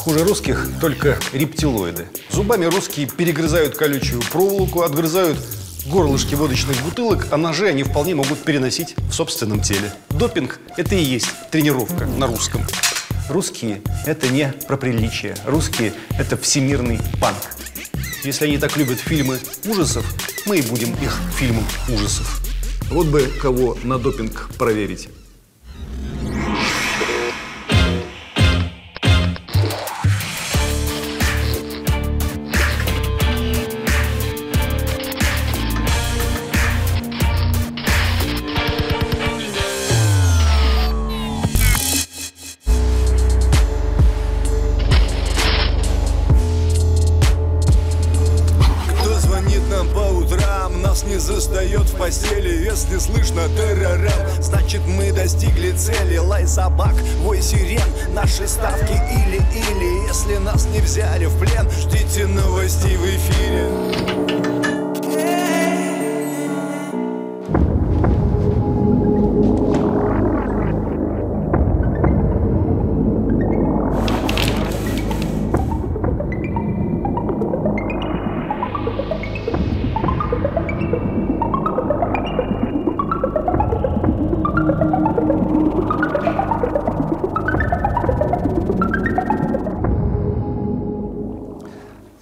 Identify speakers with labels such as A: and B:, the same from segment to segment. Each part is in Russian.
A: Хуже русских только рептилоиды. Зубами русские перегрызают колючую проволоку, отгрызают горлышки водочных бутылок, а ножи они вполне могут переносить в собственном теле. Допинг – это и есть тренировка на русском. Русские – это не про приличие. Русские – это всемирный панк. Если они так любят фильмы ужасов, мы и будем их фильмом ужасов. Вот бы кого на допинг проверить.
B: Если слышно террорем, значит мы достигли цели. Лай собак, вой сирен, наши ставки или-или. Если нас не взяли в плен, ждите новостей в эфире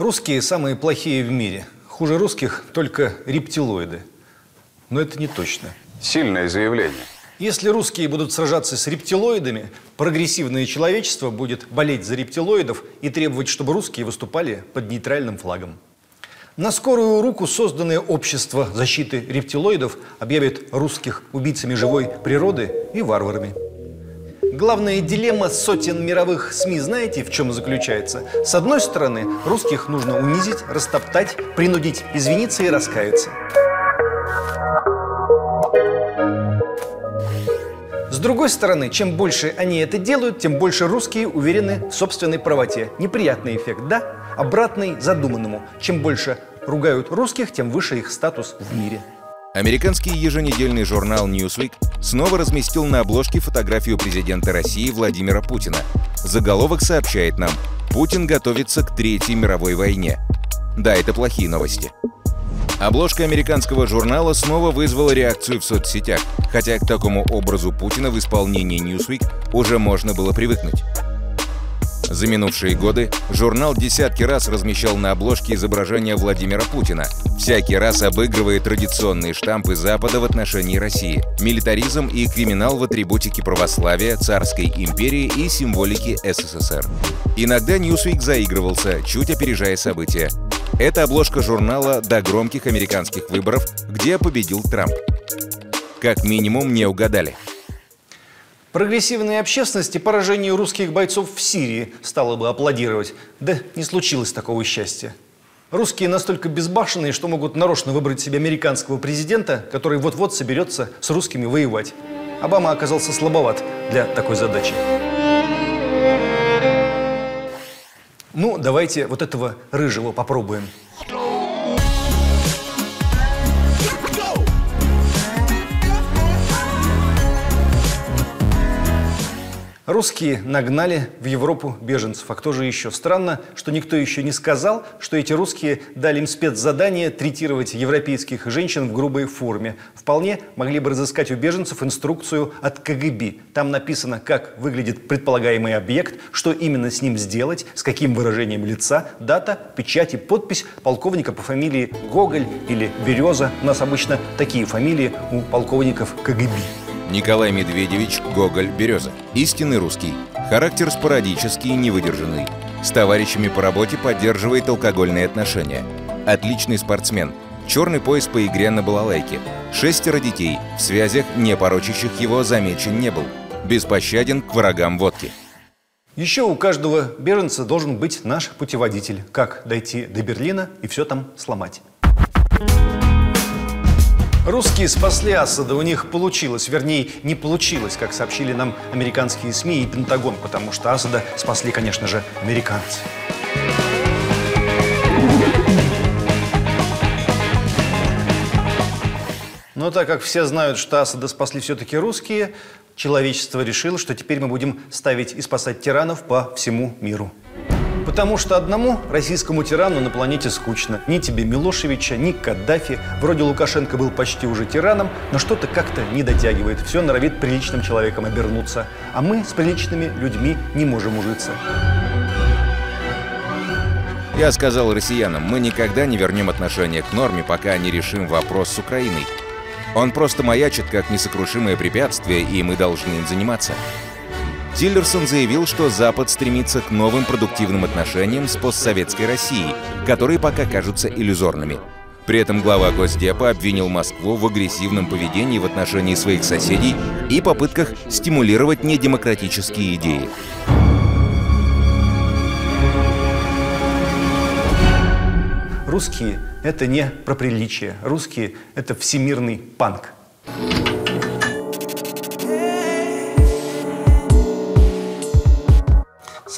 A: Русские самые плохие в мире. Хуже русских только рептилоиды. Но это не точно.
C: Сильное заявление.
A: Если русские будут сражаться с рептилоидами, прогрессивное человечество будет болеть за рептилоидов и требовать, чтобы русские выступали под нейтральным флагом. На скорую руку созданное общество защиты рептилоидов объявит русских убийцами живой природы и варварами. Главная дилемма сотен мировых СМИ знаете, в чем заключается? С одной стороны, русских нужно унизить, растоптать, принудить извиниться и раскаяться. С другой стороны, чем больше они это делают, тем больше русские уверены в собственной правоте. Неприятный эффект, да? Обратный задуманному. Чем больше ругают русских, тем выше их статус в мире.
D: Американский еженедельный журнал Newsweek снова разместил на обложке фотографию президента России Владимира Путина. Заголовок сообщает нам «Путин готовится к Третьей мировой войне». Да, это плохие новости. Обложка американского журнала снова вызвала реакцию в соцсетях, хотя к такому образу Путина в исполнении Newsweek уже можно было привыкнуть. За минувшие годы журнал десятки раз размещал на обложке изображение Владимира Путина, всякий раз обыгрывая традиционные штампы Запада в отношении России, милитаризм и криминал в атрибутике православия, царской империи и символики СССР. Иногда Newsweek заигрывался, чуть опережая события. Это обложка журнала до громких американских выборов, где победил Трамп. Как минимум не угадали.
A: Прогрессивной общественности поражению русских бойцов в Сирии стало бы аплодировать. Да не случилось такого счастья. Русские настолько безбашенные, что могут нарочно выбрать себе американского президента, который вот-вот соберется с русскими воевать. Обама оказался слабоват для такой задачи. Ну, давайте вот этого рыжего попробуем. Русские нагнали в Европу беженцев. А кто же еще? Странно, что никто еще не сказал, что эти русские дали им спецзадание третировать европейских женщин в грубой форме. Вполне могли бы разыскать у беженцев инструкцию от КГБ. Там написано, как выглядит предполагаемый объект, что именно с ним сделать, с каким выражением лица, дата, печать и подпись полковника по фамилии Гоголь или Береза. У нас обычно такие фамилии у полковников КГБ.
D: Николай Медведевич Гоголь-Береза. Истинный русский. Характер спорадический, невыдержанный. С товарищами по работе поддерживает алкогольные отношения. Отличный спортсмен. Черный пояс по игре на балалайке. Шестеро детей. В связях, не порочащих его, замечен не был. Беспощаден к врагам водки.
A: Еще у каждого беженца должен быть наш путеводитель. Как дойти до Берлина и все там сломать. Русские спасли Асада, у них получилось, вернее, не получилось, как сообщили нам американские СМИ и Пентагон, потому что Асада спасли, конечно же, американцы. Но так как все знают, что Асада спасли все-таки русские, человечество решило, что теперь мы будем ставить и спасать тиранов по всему миру. Потому что одному российскому тирану на планете скучно. Ни тебе Милошевича, ни Каддафи. Вроде Лукашенко был почти уже тираном, но что-то как-то не дотягивает. Все норовит приличным человеком обернуться. А мы с приличными людьми не можем ужиться.
D: Я сказал россиянам, мы никогда не вернем отношение к норме, пока не решим вопрос с Украиной. Он просто маячит как несокрушимое препятствие, и мы должны им заниматься. Тиллерсон заявил, что Запад стремится к новым продуктивным отношениям с постсоветской Россией, которые пока кажутся иллюзорными. При этом глава Госдепа обвинил Москву в агрессивном поведении в отношении своих соседей и попытках стимулировать недемократические идеи.
A: Русские – это не про приличие. Русские – это всемирный панк.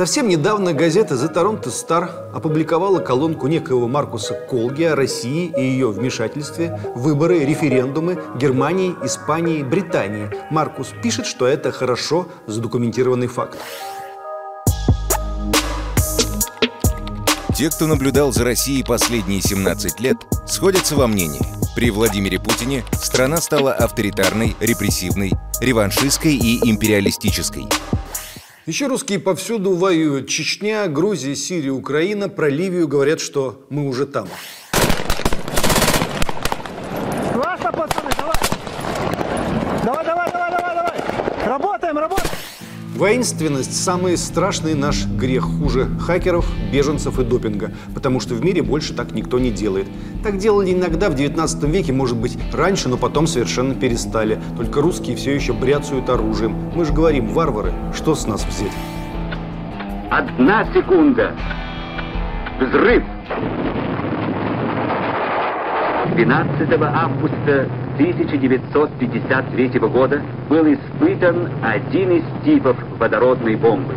A: Совсем недавно газета «The Toronto Star» опубликовала колонку некоего Маркуса Колги о России и ее вмешательстве выборы, референдумы Германии, Испании, Британии. Маркус пишет, что это хорошо задокументированный факт.
D: Те, кто наблюдал за Россией последние 17 лет, сходятся во мнении. При Владимире Путине страна стала авторитарной, репрессивной, реваншистской и империалистической.
A: Еще русские повсюду воюют. Чечня, Грузия, Сирия, Украина. Про Ливию говорят, что мы уже там. Воинственность – самый страшный наш грех. Хуже хакеров, беженцев и допинга. Потому что в мире больше так никто не делает. Так делали иногда в 19 веке, может быть, раньше, но потом совершенно перестали. Только русские все еще бряцают оружием. Мы же говорим, варвары, что с нас взять?
E: Одна секунда. Взрыв. 12 августа 1953 года был испытан один из типов водородной бомбы.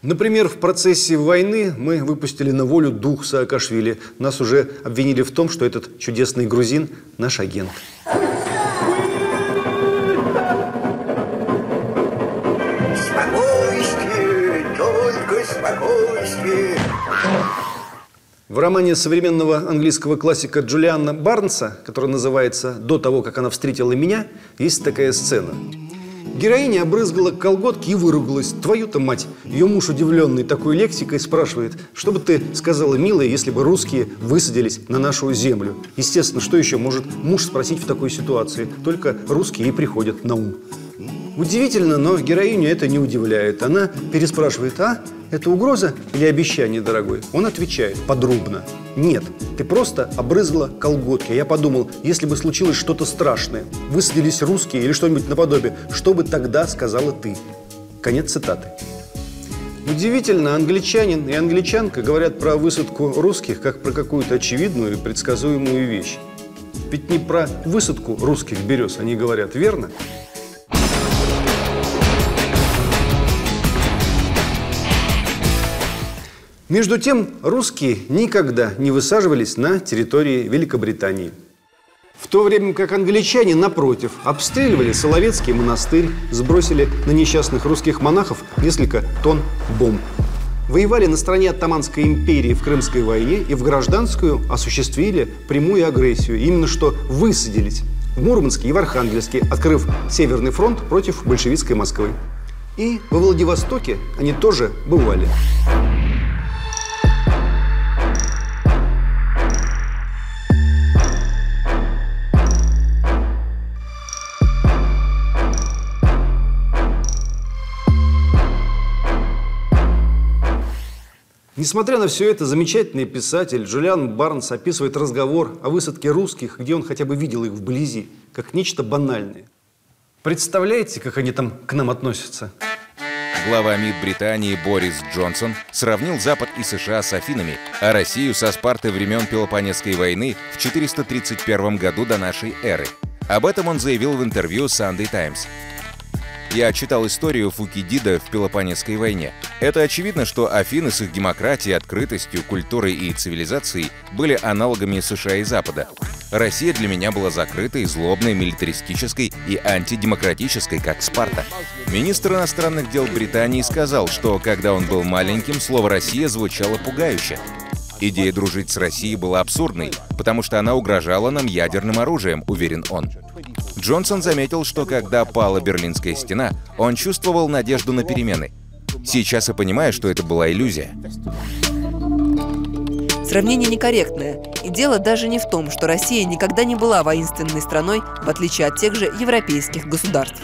A: Например, в процессе войны мы выпустили на волю дух Саакашвили. Нас уже обвинили в том, что этот чудесный грузин – наш агент. В романе современного английского классика Джулиана Барнса, который называется «До того, как она встретила меня», есть такая сцена. Героиня обрызгала колготки и выругалась. Твою-то мать! Ее муж, удивленный такой лексикой, спрашивает, что бы ты сказала, милая, если бы русские высадились на нашу землю? Естественно, что еще может муж спросить в такой ситуации? Только русские и приходят на ум. Удивительно, но героиню это не удивляет. Она переспрашивает, а, это угроза или обещание, дорогой? Он отвечает подробно. Нет, ты просто обрызгала колготки. Я подумал, если бы случилось что-то страшное, высадились русские или что-нибудь наподобие, что бы тогда сказала ты? Конец цитаты. Удивительно, англичанин и англичанка говорят про высадку русских как про какую-то очевидную и предсказуемую вещь. Ведь не про высадку русских берез они говорят, верно? Между тем, русские никогда не высаживались на территории Великобритании. В то время как англичане, напротив, обстреливали Соловецкий монастырь, сбросили на несчастных русских монахов несколько тонн бомб. Воевали на стороне Оттоманской империи в Крымской войне и в гражданскую осуществили прямую агрессию. Именно что высадились в Мурманске и в Архангельске, открыв Северный фронт против большевистской Москвы. И во Владивостоке они тоже бывали. Несмотря на все это, замечательный писатель Джулиан Барнс описывает разговор о высадке русских, где он хотя бы видел их вблизи, как нечто банальное. Представляете, как они там к нам относятся?
D: Глава МИД Британии Борис Джонсон сравнил Запад и США с Афинами, а Россию со Спартой времен Пелопонесской войны в 431 году до нашей эры. Об этом он заявил в интервью Sunday Times. Я читал историю Фукидида в Пелопонесской войне. Это очевидно, что Афины с их демократией, открытостью, культурой и цивилизацией были аналогами США и Запада. Россия для меня была закрытой, злобной, милитаристической и антидемократической, как Спарта. Министр иностранных дел Британии сказал, что когда он был маленьким, слово «Россия» звучало пугающе. Идея дружить с Россией была абсурдной, потому что она угрожала нам ядерным оружием, уверен он. Джонсон заметил, что когда пала Берлинская стена, он чувствовал надежду на перемены. Сейчас я понимаю, что это была иллюзия.
F: Сравнение некорректное. И дело даже не в том, что Россия никогда не была воинственной страной, в отличие от тех же европейских государств.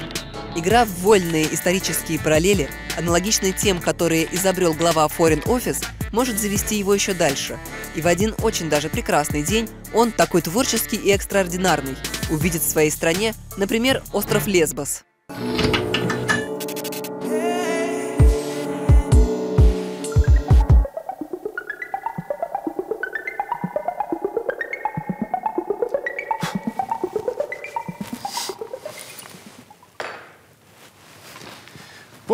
F: Игра в вольные исторические параллели, аналогичные тем, которые изобрел глава Foreign Office, может завести его еще дальше. И в один очень даже прекрасный день он, такой творческий и экстраординарный, увидит в своей стране, например, остров Лесбос.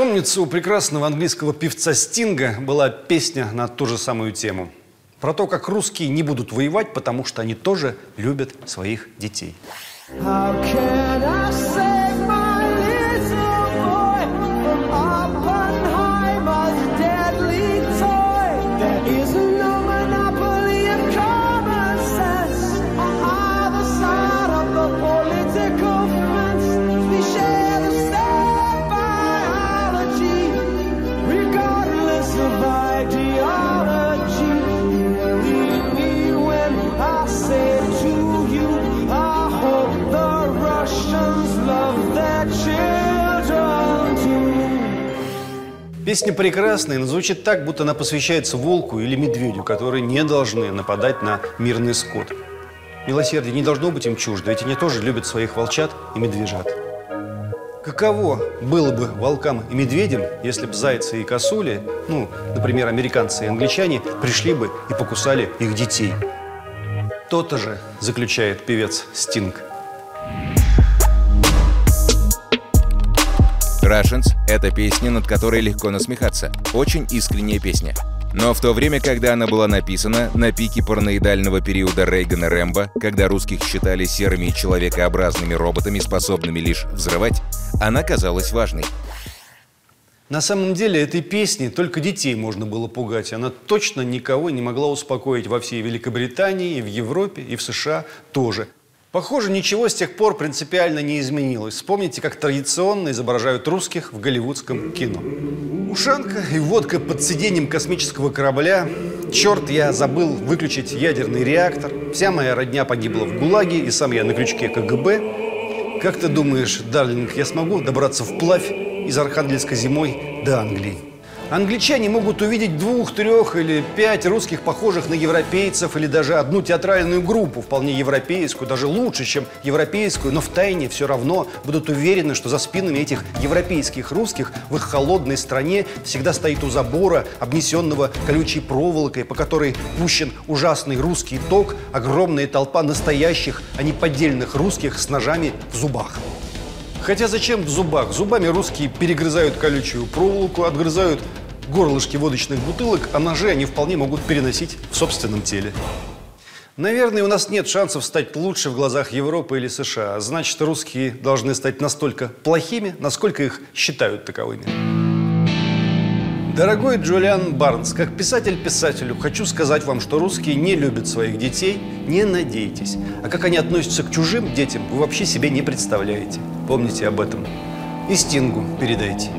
A: Помнится, у прекрасного английского певца Стинга была песня на ту же самую тему. Про то, как русские не будут воевать, потому что они тоже любят своих детей.
G: How can I save
A: Песня прекрасная, но звучит так, будто она посвящается волку или медведю, которые не должны нападать на мирный скот. Милосердие не должно быть им чуждо, ведь они тоже любят своих волчат и медвежат. Каково было бы волкам и медведям, если бы зайцы и косули, ну, например, американцы и англичане, пришли бы и покусали их детей? То-то же, заключает певец Стинг.
D: Russians — это песня, над которой легко насмехаться. Очень искренняя песня. Но в то время, когда она была написана, на пике параноидального периода Рейгана Рэмбо, когда русских считали серыми и человекообразными роботами, способными лишь взрывать, она казалась важной.
A: На самом деле этой песней только детей можно было пугать. Она точно никого не могла успокоить во всей Великобритании, и в Европе, и в США тоже. Похоже, ничего с тех пор принципиально не изменилось. Вспомните, как традиционно изображают русских в голливудском кино. Ушанка и водка под сиденьем космического корабля. Черт, я забыл выключить ядерный реактор. Вся моя родня погибла в ГУЛАГе, и сам я на крючке КГБ. Как ты думаешь, Дарлинг, я смогу добраться вплавь из Архангельска зимой до Англии? Англичане могут увидеть двух, трех или пять русских, похожих на европейцев, или даже одну театральную группу, вполне европейскую, даже лучше, чем европейскую, но в тайне все равно будут уверены, что за спинами этих европейских русских в их холодной стране всегда стоит у забора, обнесенного колючей проволокой, по которой пущен ужасный русский ток, огромная толпа настоящих, а не поддельных русских с ножами в зубах. Хотя зачем в зубах? Зубами русские перегрызают колючую проволоку, отгрызают горлышки водочных бутылок, а ножи они вполне могут переносить в собственном теле. Наверное, у нас нет шансов стать лучше в глазах Европы или США. Значит, русские должны стать настолько плохими, насколько их считают таковыми. Дорогой Джулиан Барнс, как писатель писателю, хочу сказать вам, что русские не любят своих детей, не надейтесь. А как они относятся к чужим детям, вы вообще себе не представляете. Помните об этом. И Стингу передайте.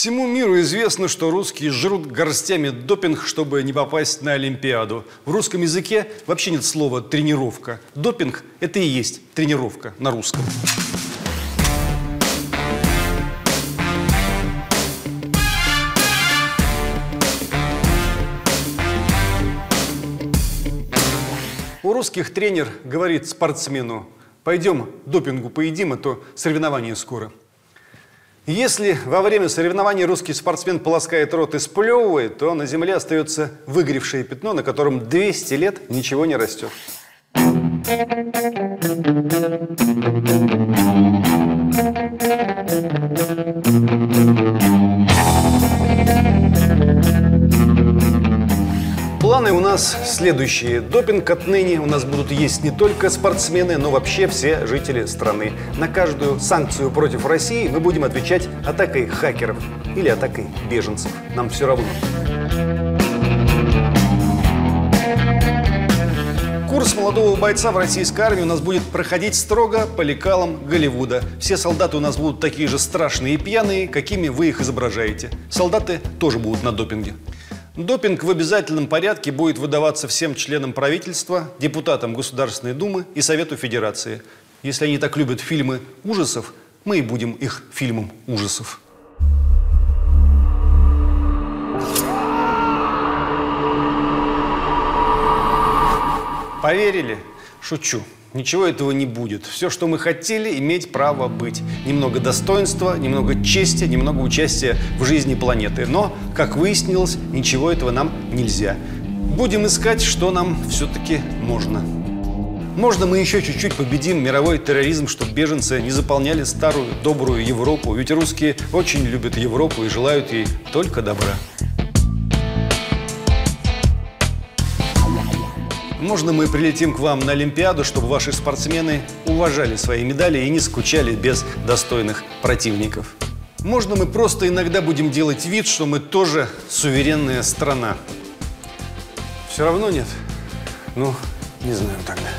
A: Всему миру известно, что русские жрут горстями допинг, чтобы не попасть на Олимпиаду. В русском языке вообще нет слова «тренировка». Допинг – это и есть тренировка на русском. У русских тренер говорит спортсмену, пойдем допингу поедим, а то соревнования скоро. Если во время соревнований русский спортсмен полоскает рот и сплевывает, то на земле остается выгоревшее пятно, на котором 200 лет ничего не растет. Планы у нас следующие. Допинг отныне у нас будут есть не только спортсмены, но вообще все жители страны. На каждую санкцию против России мы будем отвечать атакой хакеров или атакой беженцев. Нам все равно. Курс молодого бойца в российской армии у нас будет проходить строго по лекалам Голливуда. Все солдаты у нас будут такие же страшные и пьяные, какими вы их изображаете. Солдаты тоже будут на допинге. Допинг в обязательном порядке будет выдаваться всем членам правительства, депутатам Государственной Думы и Совету Федерации. Если они так любят фильмы ужасов, мы и будем их фильмом ужасов. Поверили? Шучу. Ничего этого не будет. Все, что мы хотели, иметь право быть. Немного достоинства, немного чести, немного участия в жизни планеты. Но, как выяснилось, ничего этого нам нельзя. Будем искать, что нам все-таки можно. Можно мы еще чуть-чуть победим мировой терроризм, чтобы беженцы не заполняли старую добрую Европу. Ведь русские очень любят Европу и желают ей только добра. Можно мы прилетим к вам на Олимпиаду, чтобы ваши спортсмены уважали свои медали и не скучали без достойных противников. Можно мы просто иногда будем делать вид, что мы тоже суверенная страна. Все равно нет? Ну, не знаю тогда.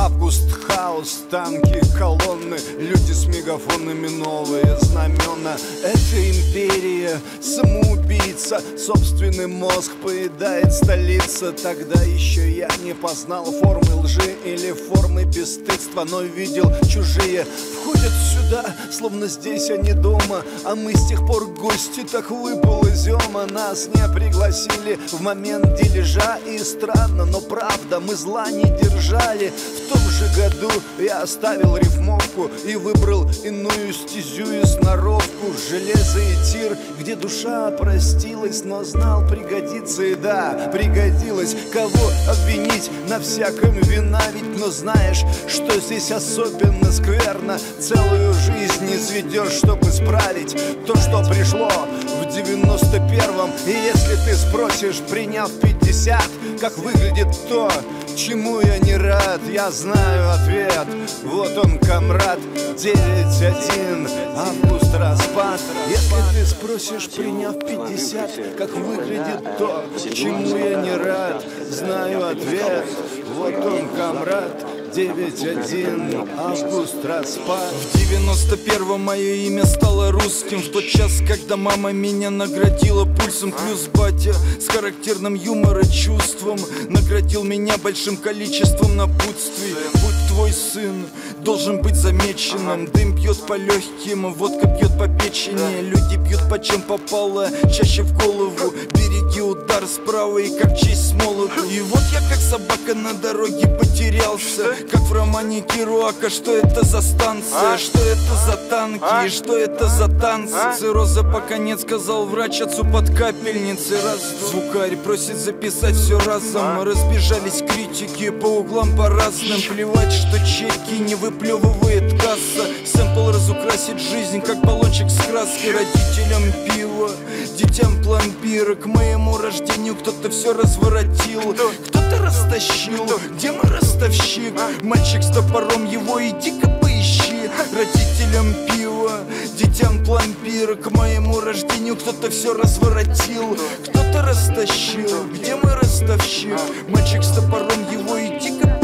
B: Август, хаос, танки, колонны, люди с мегафонами, новые знамена. Это империя, самоубийца, собственный мозг поедает столица. Тогда еще я не познал формы лжи или формы бесстыдства Но видел чужие. Входят сюда, словно здесь они дома А мы с тех пор гости, так выпал изема Нас не пригласили в момент дележа И странно, но правда, мы зла не держали том же году я оставил рифмовку И выбрал иную стезю и сноровку. Железо и тир, где душа простилась Но знал, пригодится и да, пригодилась Кого обвинить на всяком вина? Ведь но знаешь, что здесь особенно скверно? Целую жизнь изведешь, чтобы исправить То, что пришло в 91-м И если ты спросишь, приняв 50 Как выглядит то, чему я не рад? Я знаю ответ, вот он, комрад 9-1, август распад. Если ты спросишь, приняв 50 Как выглядит то, чему я не рад? Знаю ответ, вот он, комрад 9-1, август распад.
H: В 91-м мое имя стало русским. В тот час, когда мама меня наградила пульсом Плюс батя с характерным юмора чувством Наградил меня большим количеством напутствий. Будь твой сын должен быть замеченным. Дым бьет по легким, водка бьет по печени. Люди бьют по чем попало, чаще в голову. Береги удар справа и как честь с молоду И вот я как собака на дороге потерялся. Как в романе Керуака, что это за станция? Что это за танки, что это за танцы? Цирроза пока нет, сказал врач отцу под капельницей Раз звукарь просит записать все разом. Разбежались критики по углам по разным. Плевать, что чеки не выплевывает касса. Сэмпл разукрасит жизнь, как баллончик с краской. Родителям пива, детям пломбира К моему рождению кто-то все разворотил. Кто-то растащил, где мой ростовщик? Мальчик с топором, его иди-ка поищи. Родителям пива, детям пломбира К моему рождению кто-то все разворотил. Кто-то растащил, где мой ростовщик? Мальчик с топором, его иди-ка